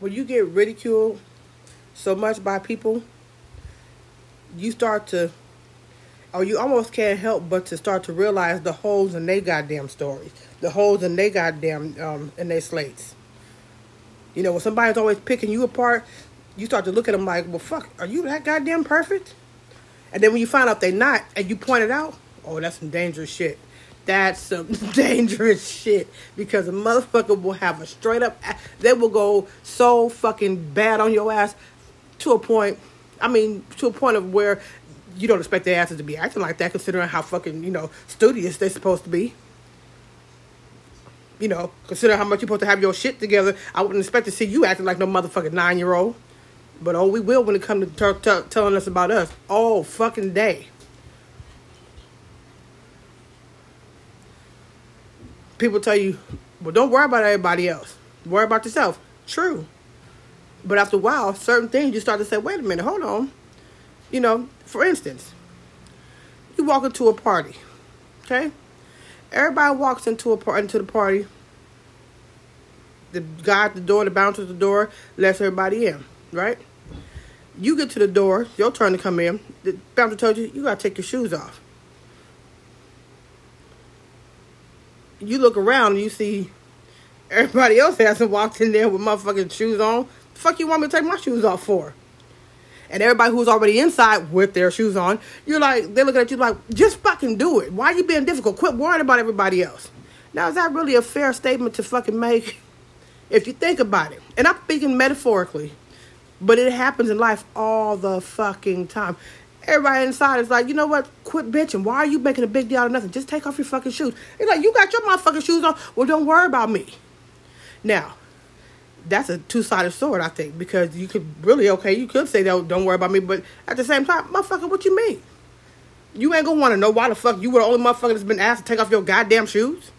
when you get ridiculed so much by people, you start to, or you almost can't help but to start to realize the holes in their goddamn stories, the holes in their goddamn um in their slates. You know, when somebody's always picking you apart, you start to look at them like, well, fuck, are you that goddamn perfect? And then when you find out they're not, and you point it out, oh, that's some dangerous shit. That's some dangerous shit because a motherfucker will have a straight up. They will go so fucking bad on your ass to a point. I mean, to a point of where you don't expect their asses to be acting like that, considering how fucking you know studious they're supposed to be. You know, consider how much you're supposed to have your shit together. I wouldn't expect to see you acting like no motherfucking nine year old. But oh, we will when it comes to t- t- telling us about us all fucking day. People tell you, well, don't worry about everybody else. Worry about yourself. True. But after a while, certain things you start to say, wait a minute, hold on. You know, for instance, you walk into a party, okay? Everybody walks into a into the party. The guy at the door, the bouncer at the door, lets everybody in, right? You get to the door, your turn to come in. The bouncer told you you gotta take your shoes off. You look around and you see everybody else hasn't walked in there with motherfucking shoes on. The fuck you want me to take my shoes off for? And everybody who's already inside with their shoes on, you're like, they're looking at you like, just fucking do it. Why are you being difficult? Quit worrying about everybody else. Now, is that really a fair statement to fucking make? If you think about it, and I'm speaking metaphorically, but it happens in life all the fucking time. Everybody inside is like, you know what? Quit bitching. Why are you making a big deal out of nothing? Just take off your fucking shoes. It's like, you got your motherfucking shoes on. Well, don't worry about me. Now, that's a two sided sword, I think, because you could really, okay, you could say, don't, don't worry about me, but at the same time, motherfucker, what you mean? You ain't gonna wanna know why the fuck you were the only motherfucker that's been asked to take off your goddamn shoes?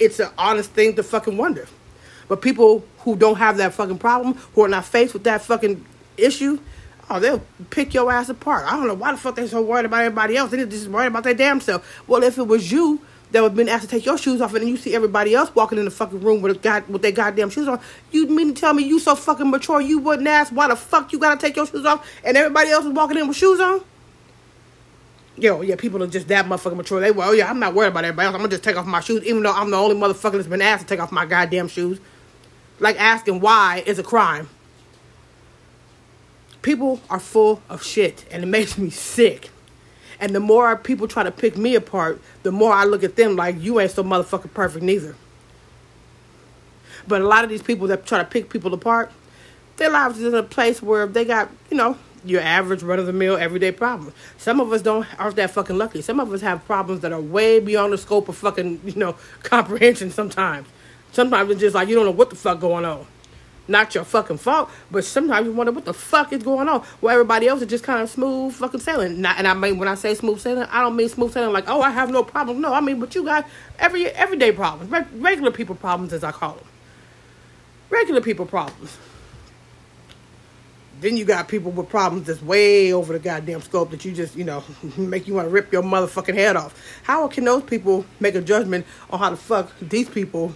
It's an honest thing to fucking wonder. But people who don't have that fucking problem, who are not faced with that fucking issue, oh, they'll pick your ass apart. I don't know why the fuck they're so worried about everybody else. They're just worried about their damn self. Well, if it was you that would have been asked to take your shoes off, and then you see everybody else walking in the fucking room with a god with their goddamn shoes on, you mean to tell me you so fucking mature you wouldn't ask why the fuck you gotta take your shoes off, and everybody else is walking in with shoes on? Yo, yeah, people are just that motherfucking mature. They well, yeah, I'm not worried about everybody else. I'm gonna just take off my shoes, even though I'm the only motherfucker that's been asked to take off my goddamn shoes like asking why is a crime. People are full of shit and it makes me sick. And the more people try to pick me apart, the more I look at them like you ain't so motherfucking perfect neither. But a lot of these people that try to pick people apart, their lives is in a place where they got, you know, your average run of the mill everyday problems. Some of us don't aren't that fucking lucky. Some of us have problems that are way beyond the scope of fucking, you know, comprehension sometimes. Sometimes it's just like you don't know what the fuck going on. Not your fucking fault, but sometimes you wonder what the fuck is going on. Well, everybody else is just kind of smooth fucking sailing. Not, and I mean, when I say smooth sailing, I don't mean smooth sailing like, oh, I have no problem. No, I mean, but you got every everyday problems, regular people problems, as I call them. Regular people problems. Then you got people with problems that's way over the goddamn scope that you just, you know, make you want to rip your motherfucking head off. How can those people make a judgment on how the fuck these people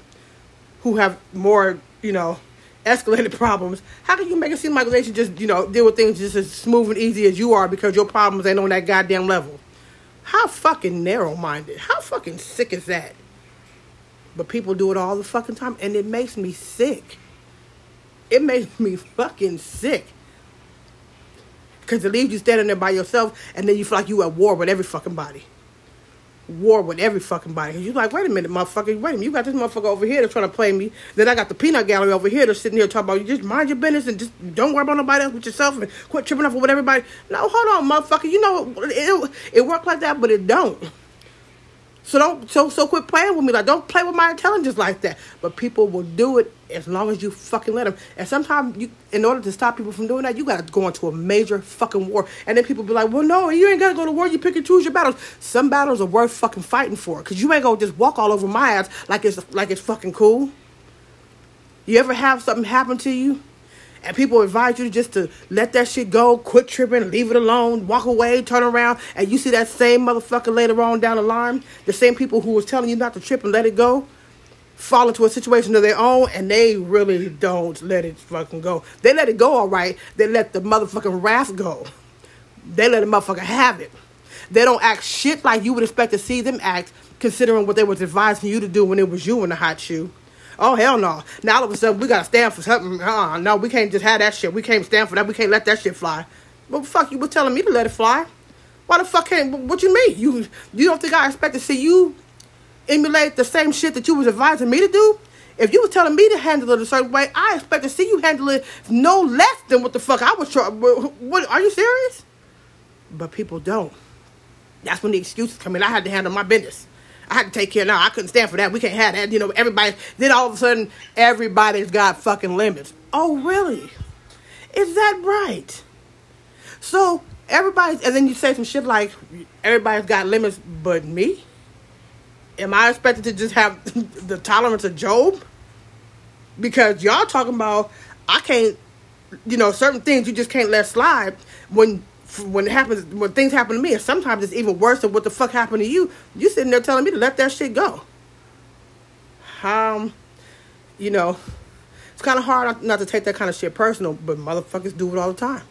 who have more, you know, escalated problems, how can you make it seem like they should just, you know, deal with things just as smooth and easy as you are because your problems ain't on that goddamn level? How fucking narrow minded. How fucking sick is that? But people do it all the fucking time and it makes me sick. It makes me fucking sick. Because it leaves you standing there by yourself and then you feel like you at war with every fucking body war with every fucking body. You're like, wait a minute, motherfucker. Wait a minute. You got this motherfucker over here that's trying to play me. Then I got the peanut gallery over here that's sitting here talking about you just mind your business and just don't worry about nobody else but yourself and quit tripping off with everybody. No, hold on, motherfucker. You know, it, it, it worked like that, but it don't. So don't so so quit playing with me. Like don't play with my intelligence like that. But people will do it as long as you fucking let them. And sometimes you, in order to stop people from doing that, you gotta go into a major fucking war. And then people be like, well, no, you ain't gotta go to war. You pick and choose your battles. Some battles are worth fucking fighting for, cause you ain't gonna just walk all over my ass like it's like it's fucking cool. You ever have something happen to you? and people advise you just to let that shit go, quit tripping, leave it alone, walk away, turn around, and you see that same motherfucker later on down the line, the same people who was telling you not to trip and let it go, fall into a situation of their own and they really don't let it fucking go. They let it go all right. They let the motherfucking wrath go. They let the motherfucker have it. They don't act shit like you would expect to see them act considering what they was advising you to do when it was you in the hot shoe. Oh hell no! Now all of a sudden we gotta stand for something. Uh, no, we can't just have that shit. We can't stand for that. We can't let that shit fly. But fuck, you were telling me to let it fly. Why the fuck can't? What you mean? You you don't think I expect to see you emulate the same shit that you was advising me to do? If you was telling me to handle it a certain way, I expect to see you handle it no less than what the fuck I was trying. What are you serious? But people don't. That's when the excuses come in. I had to handle my business. I had to take care. Now I couldn't stand for that. We can't have that. You know, everybody. Then all of a sudden, everybody's got fucking limits. Oh, really? Is that right? So everybody's, and then you say some shit like, everybody's got limits, but me. Am I expected to just have the tolerance of Job? Because y'all talking about I can't, you know, certain things you just can't let slide when when it happens when things happen to me. And sometimes it's even worse than what the fuck happened to you. You sitting there telling me to let that shit go. Um you know it's kind of hard not to take that kind of shit personal but motherfuckers do it all the time.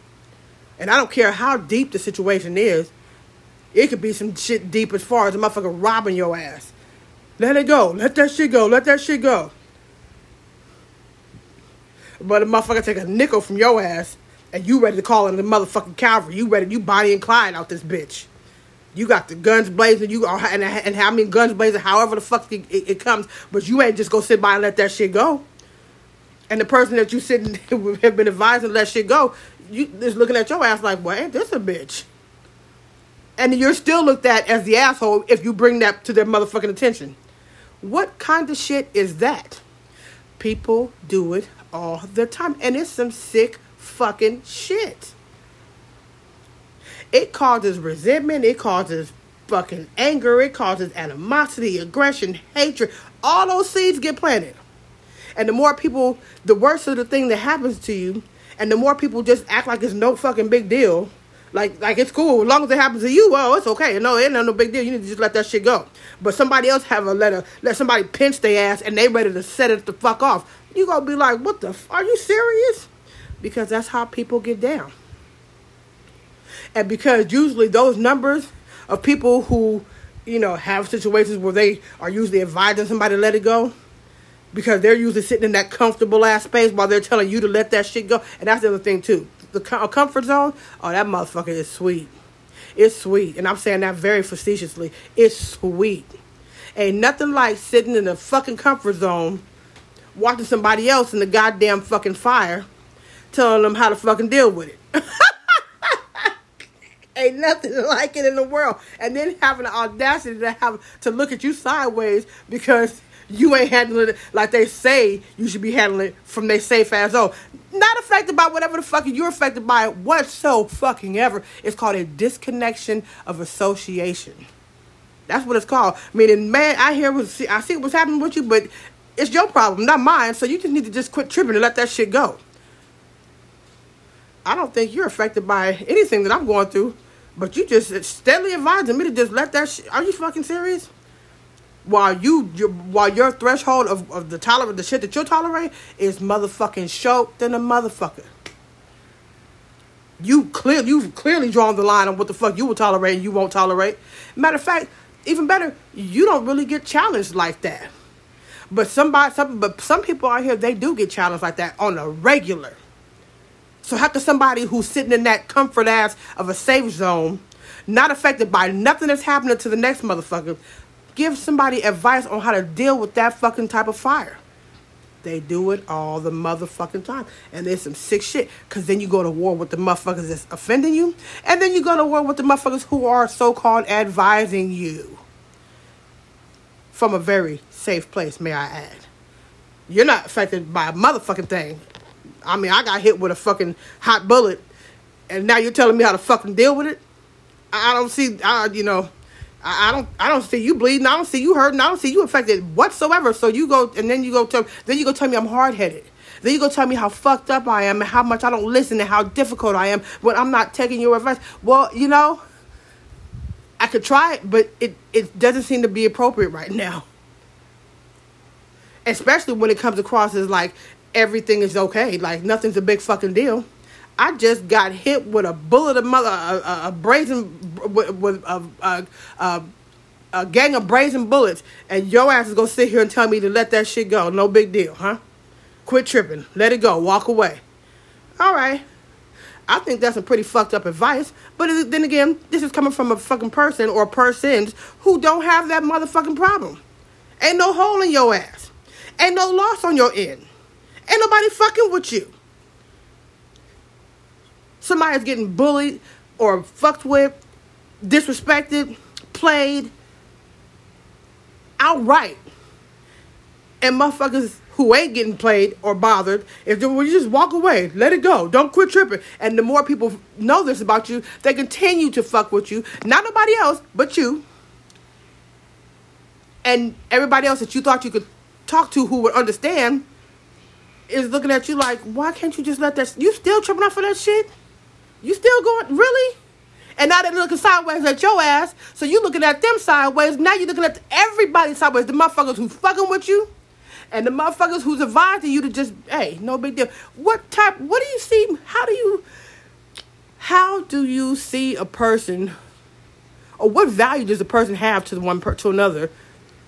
And i don't care how deep the situation is it could be some shit deep as far as a motherfucker robbing your ass let it go let that shit go let that shit go but a motherfucker take a nickel from your ass and you ready to call in the motherfucking cavalry. You ready, you Bonnie and Clyde out this bitch. You got the guns blazing, you are, and, and how many guns blazing, however the fuck it, it, it, comes, but you ain't just go sit by and let that shit go. And the person that you sitting have been advising let shit go, you just looking at your ass like, well, ain't this a bitch? And you're still looked at as the asshole if you bring that to their motherfucking attention. What kind of shit is that? People do it all the time, and it's some sick fucking shit. It causes resentment, it causes fucking anger, it causes animosity, aggression, hatred. All those seeds get planted. And the more people, the worse of the thing that happens to you, and the more people just act like it's no fucking big deal. Like, like it's cool as long as it happens to you. Well, it's okay. No, it ain't no big deal. You need to just let that shit go. But somebody else have a letter, let somebody pinch their ass, and they ready to set it the fuck off. You gonna be like, what the? F- are you serious? because that's how people get down. And because usually those numbers of people who, you know, have situations where they are usually advising somebody to let it go, because they're usually sitting in that comfortable ass space while they're telling you to let that shit go. And that's the other thing too. The comfort zone, oh, that motherfucker is sweet. It's sweet. And I'm saying that very facetiously. It's sweet. Ain't nothing like sitting in a fucking comfort zone watching somebody else in the goddamn fucking fire telling them how to fucking deal with it. Ain't nothing like it in the world. And then having the audacity to have to look at you sideways because you ain't handling it like they say you should be handling it from their safe as zone. Not affected by whatever the fuck you're affected by what so fucking ever. It's called a disconnection of association. That's what it's called. Meaning, man, I hear what I see what's happening with you, but it's your problem, not mine. So you just need to just quit tripping and let that shit go. I don't think you're affected by anything that I'm going through, but you just steadily advising me to just let that. Sh- Are you fucking serious? While you, while your threshold of, of the tolerant, the shit that you tolerate is motherfucking choked than a motherfucker. You clear, you've clearly drawn the line on what the fuck you will tolerate and you won't tolerate. Matter of fact, even better, you don't really get challenged like that. But somebody, some, but some people out here, they do get challenged like that on a regular. So how can somebody who's sitting in that comfort ass of a safe zone, not affected by nothing that's happening to the next motherfucker, give somebody advice on how to deal with that fucking type of fire? They do it all the motherfucking time. And there's some sick shit. Cause then you go to war with the motherfuckers that's offending you. And then you go to war with the motherfuckers who are so called advising you. From a very safe place, may I add. You're not affected by a motherfucking thing. I mean, I got hit with a fucking hot bullet, and now you're telling me how to fucking deal with it. I don't see, I, you know, I, I don't, I don't see you bleeding. I don't see you hurting. I don't see you affected whatsoever. So you go, and then you go tell, then you go tell me I'm hard headed. Then you go tell me how fucked up I am and how much I don't listen and how difficult I am when I'm not taking your advice. Well, you know, I could try it, but it it doesn't seem to be appropriate right now. especially when it comes across as like everything is okay, like nothing's a big fucking deal. I just got hit with a bullet of mother, a, a, a brazen, with, with a, a, a, a gang of brazen bullets, and your ass is gonna sit here and tell me to let that shit go. No big deal, huh? Quit tripping. Let it go. Walk away. All right. I think that's some pretty fucked up advice. But then again, this is coming from a fucking person or persons who don't have that motherfucking problem. Ain't no hole in your ass. Ain't no loss on your end. Ain't nobody fucking with you. Somebody's getting bullied or fucked with, disrespected, played outright. And motherfuckers who ain't getting played or bothered, if you just walk away, let it go, don't quit tripping. And the more people know this about you, they continue to fuck with you. Not nobody else, but you. And everybody else that you thought you could talk to who would understand is looking at you like, why can't you just let that? You still tripping off of that shit? You still going really? And now they're looking sideways at your ass. So you looking at them sideways. Now you're looking at everybody sideways. The motherfuckers who's fucking with you and the motherfuckers who's advising you to just, hey, no big deal. What type, what do you see? How do you, how do you see a person, or what value does a person have to the one per, to another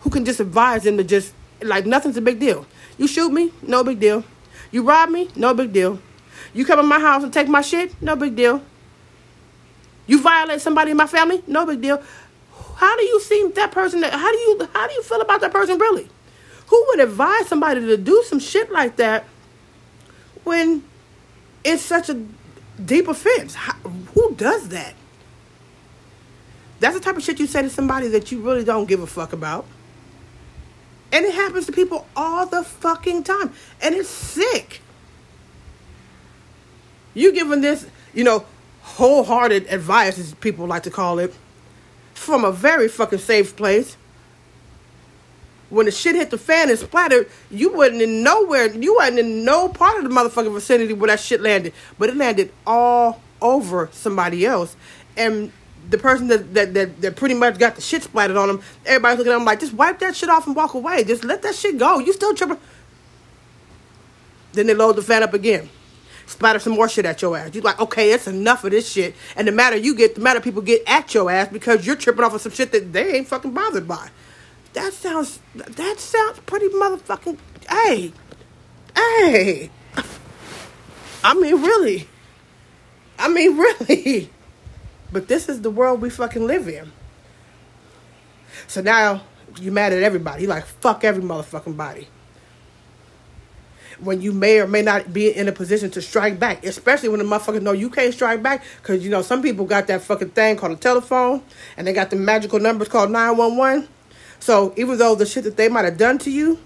who can just advise them to just, like, nothing's a big deal. You shoot me, no big deal. You rob me, no big deal. You come in my house and take my shit, no big deal. You violate somebody in my family, no big deal. How do you see that person? How do you how do you feel about that person really? Who would advise somebody to do some shit like that when it's such a deep offense? How, who does that? That's the type of shit you say to somebody that you really don't give a fuck about. And it happens to people all the fucking time. And it's sick. You giving this, you know, wholehearted advice, as people like to call it, from a very fucking safe place when the shit hit the fan and splattered, you wasn't in nowhere. You wasn't in no part of the motherfucking vicinity where that shit landed. But it landed all over somebody else. And the person that, that, that, that pretty much got the shit splattered on them, everybody's looking at them like, just wipe that shit off and walk away. Just let that shit go. You still tripping. Then they load the fan up again. Splatter some more shit at your ass. You're like, okay, it's enough of this shit. And the matter you get, the matter people get at your ass because you're tripping off of some shit that they ain't fucking bothered by. That sounds that sounds pretty motherfucking hey. Hey. I mean really. I mean really. But this is the world we fucking live in. So now you mad at everybody. You like fuck every motherfucking body. When you may or may not be in a position to strike back, especially when the motherfuckers know you can't strike back, because you know some people got that fucking thing called a telephone, and they got the magical numbers called nine one one. So even though the shit that they might have done to you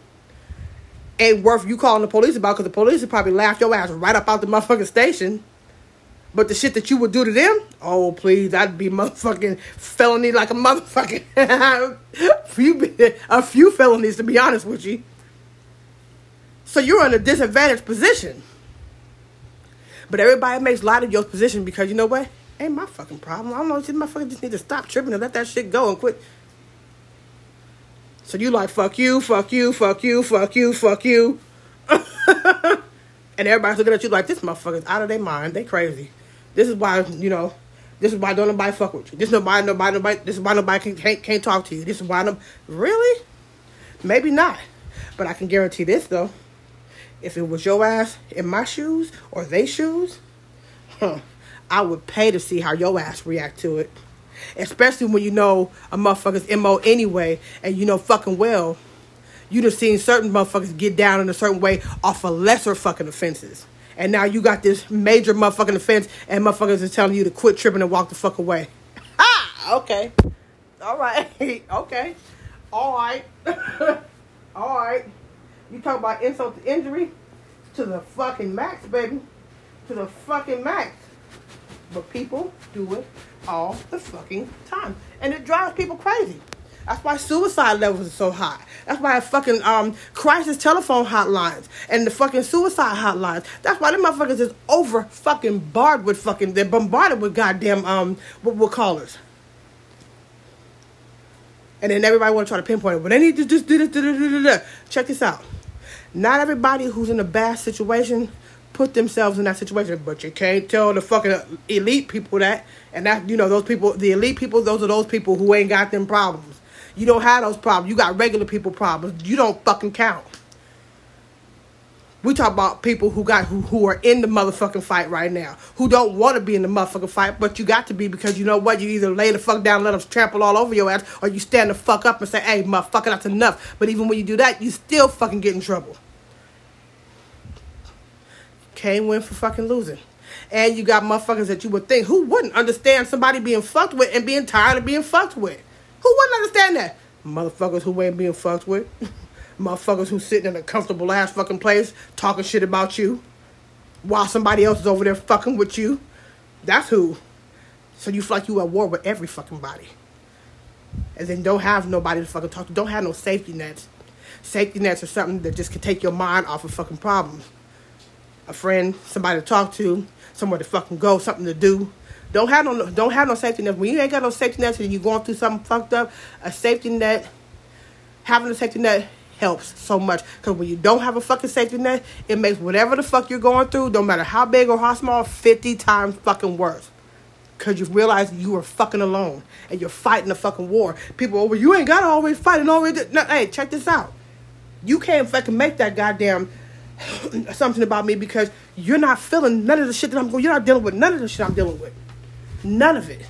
ain't worth you calling the police about, because the police would probably laugh your ass right up out the motherfucking station. But the shit that you would do to them, oh please, that'd be motherfucking felony like a motherfucking few a few felonies to be honest with you. So you're in a disadvantaged position. But everybody makes light of your position because you know what? Ain't my fucking problem. I don't know. This motherfucker just need to stop tripping and let that shit go and quit so you like fuck you, fuck you, fuck you, fuck you, fuck you. and everybody's looking at you like this motherfucker's out of their mind. They crazy. This is why, you know, this is why don't nobody fuck with you. This is nobody, nobody, nobody. This is why nobody can, can't, can't talk to you. This is why no. Really? Maybe not. But I can guarantee this though. If it was your ass in my shoes or they shoes, huh, I would pay to see how your ass react to it especially when you know a motherfucker's MO anyway, and you know fucking well, you'd have seen certain motherfuckers get down in a certain way off of lesser fucking offenses. And now you got this major motherfucking offense, and motherfuckers is telling you to quit tripping and walk the fuck away. Ah, okay. All right. okay. All right. All right. You talk about insult to injury to the fucking max, baby. To the fucking max. But people do it all the fucking time. And it drives people crazy. That's why suicide levels are so high. That's why fucking um crisis telephone hotlines and the fucking suicide hotlines. That's why the motherfuckers is over fucking barred with fucking they're bombarded with goddamn um what, what callers. And then everybody want to try to pinpoint it. But they need to just do this. Check this out. Not everybody who's in a bad situation put themselves in that situation, but you can't tell the fucking elite people that. And that, you know, those people, the elite people, those are those people who ain't got them problems. You don't have those problems. You got regular people problems. You don't fucking count. We talk about people who got who, who are in the motherfucking fight right now, who don't want to be in the motherfucking fight, but you got to be because you know what? You either lay the fuck down and let them trample all over your ass, or you stand the fuck up and say, "Hey, motherfucker, that's enough." But even when you do that, you still fucking get in trouble. Can't win for fucking losing. And you got motherfuckers that you would think who wouldn't understand somebody being fucked with and being tired of being fucked with. Who wouldn't understand that? Motherfuckers who ain't being fucked with. Motherfuckers who sitting in a comfortable ass fucking place talking shit about you while somebody else is over there fucking with you. That's who. So you feel like you at war with every fucking body. And then don't have nobody to fucking talk to. Don't have no safety nets. Safety nets are something that just can take your mind off of fucking problems. A friend, somebody to talk to, somewhere to fucking go, something to do. Don't have no don't have no safety net. When you ain't got no safety net and you're going through something fucked up, a safety net, having a safety net helps so much. Because when you don't have a fucking safety net, it makes whatever the fuck you're going through, no matter how big or how small, 50 times fucking worse. Because you realize you are fucking alone and you're fighting a fucking war. People, over well, you ain't got to always fight and always. No, hey, check this out. You can't fucking make that goddamn assumption about me because you're not feeling none of the shit that I'm going. You're not dealing with none of the shit I'm dealing with. None of it.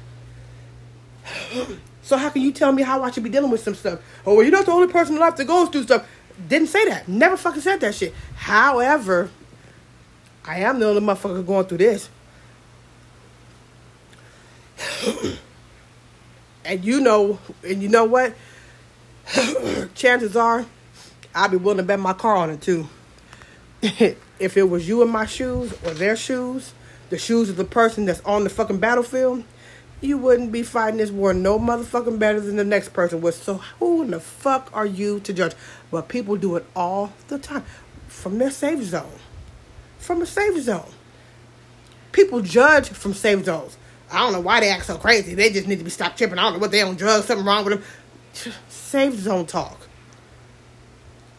So how can you tell me how I should be dealing with some stuff? Oh, well, you're not the only person in life that goes through stuff. Didn't say that. Never fucking said that shit. However, I am the only motherfucker going through this. and you know, and you know what? Chances are, I'd be willing to bet my car on it too. if it was you in my shoes or their shoes, the shoes of the person that's on the fucking battlefield, you wouldn't be fighting this war no motherfucking better than the next person would. So who in the fuck are you to judge? But people do it all the time from their safe zone. From a safe zone. People judge from safe zones. I don't know why they act so crazy. They just need to be stopped tripping. I don't know what they on drugs, something wrong with them. Safe zone talk.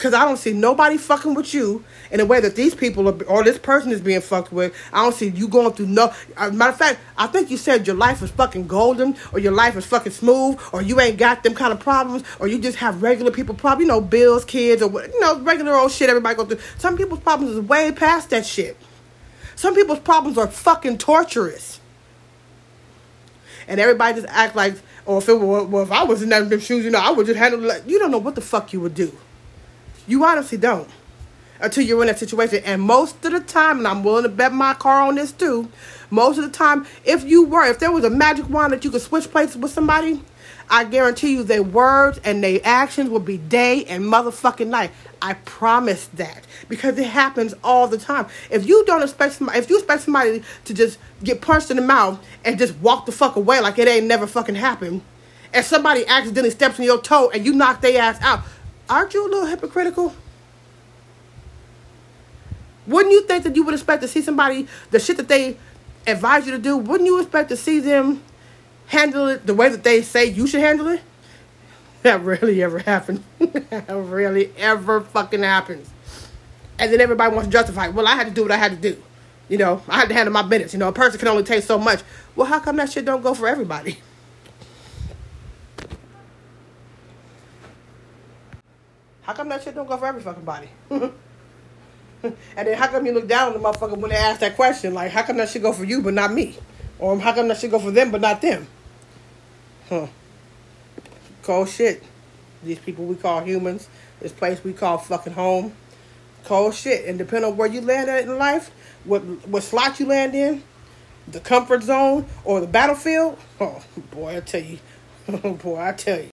Because I don't see nobody fucking with you in a way that these people are, or this person is being fucked with. I don't see you going through no. As matter of fact, I think you said your life is fucking golden, or your life is fucking smooth, or you ain't got them kind of problems, or you just have regular people problems. You know, bills, kids, or you know, regular old shit everybody go through. Some people's problems is way past that shit. Some people's problems are fucking torturous. And everybody just act like, or if it were, well, if I was in that shoes, you know, I would just handle it. Like, you don't know what the fuck you would do. You honestly don't. Until you're in that situation. And most of the time, and I'm willing to bet my car on this too, most of the time, if you were, if there was a magic wand that you could switch places with somebody, I guarantee you their words and their actions would be day and motherfucking night. I promise that. Because it happens all the time. If you don't expect somebody, if you expect somebody to just get punched in the mouth and just walk the fuck away like it ain't never fucking happened, and somebody accidentally steps on your toe and you knock their ass out, aren't you a little hypocritical? Wouldn't you think that you would expect to see somebody, the shit that they advise you to do, wouldn't you expect to see them handle it the way that they say you should handle it? That rarely ever happens. that rarely ever fucking happens. And then everybody wants to justify, well, I had to do what I had to do. You know, I had to handle my business. You know, a person can only take so much. Well, how come that shit don't go for everybody? How come that shit don't go for every fucking body? and then how come you look down on the motherfucker when they ask that question? Like, how come that shit go for you but not me? Or how come that shit go for them but not them? Huh. Cold shit. These people we call humans, this place we call fucking home. Cold shit. And depending on where you land at in life, what what slot you land in, the comfort zone or the battlefield, oh boy, I tell you. Oh boy, I tell you.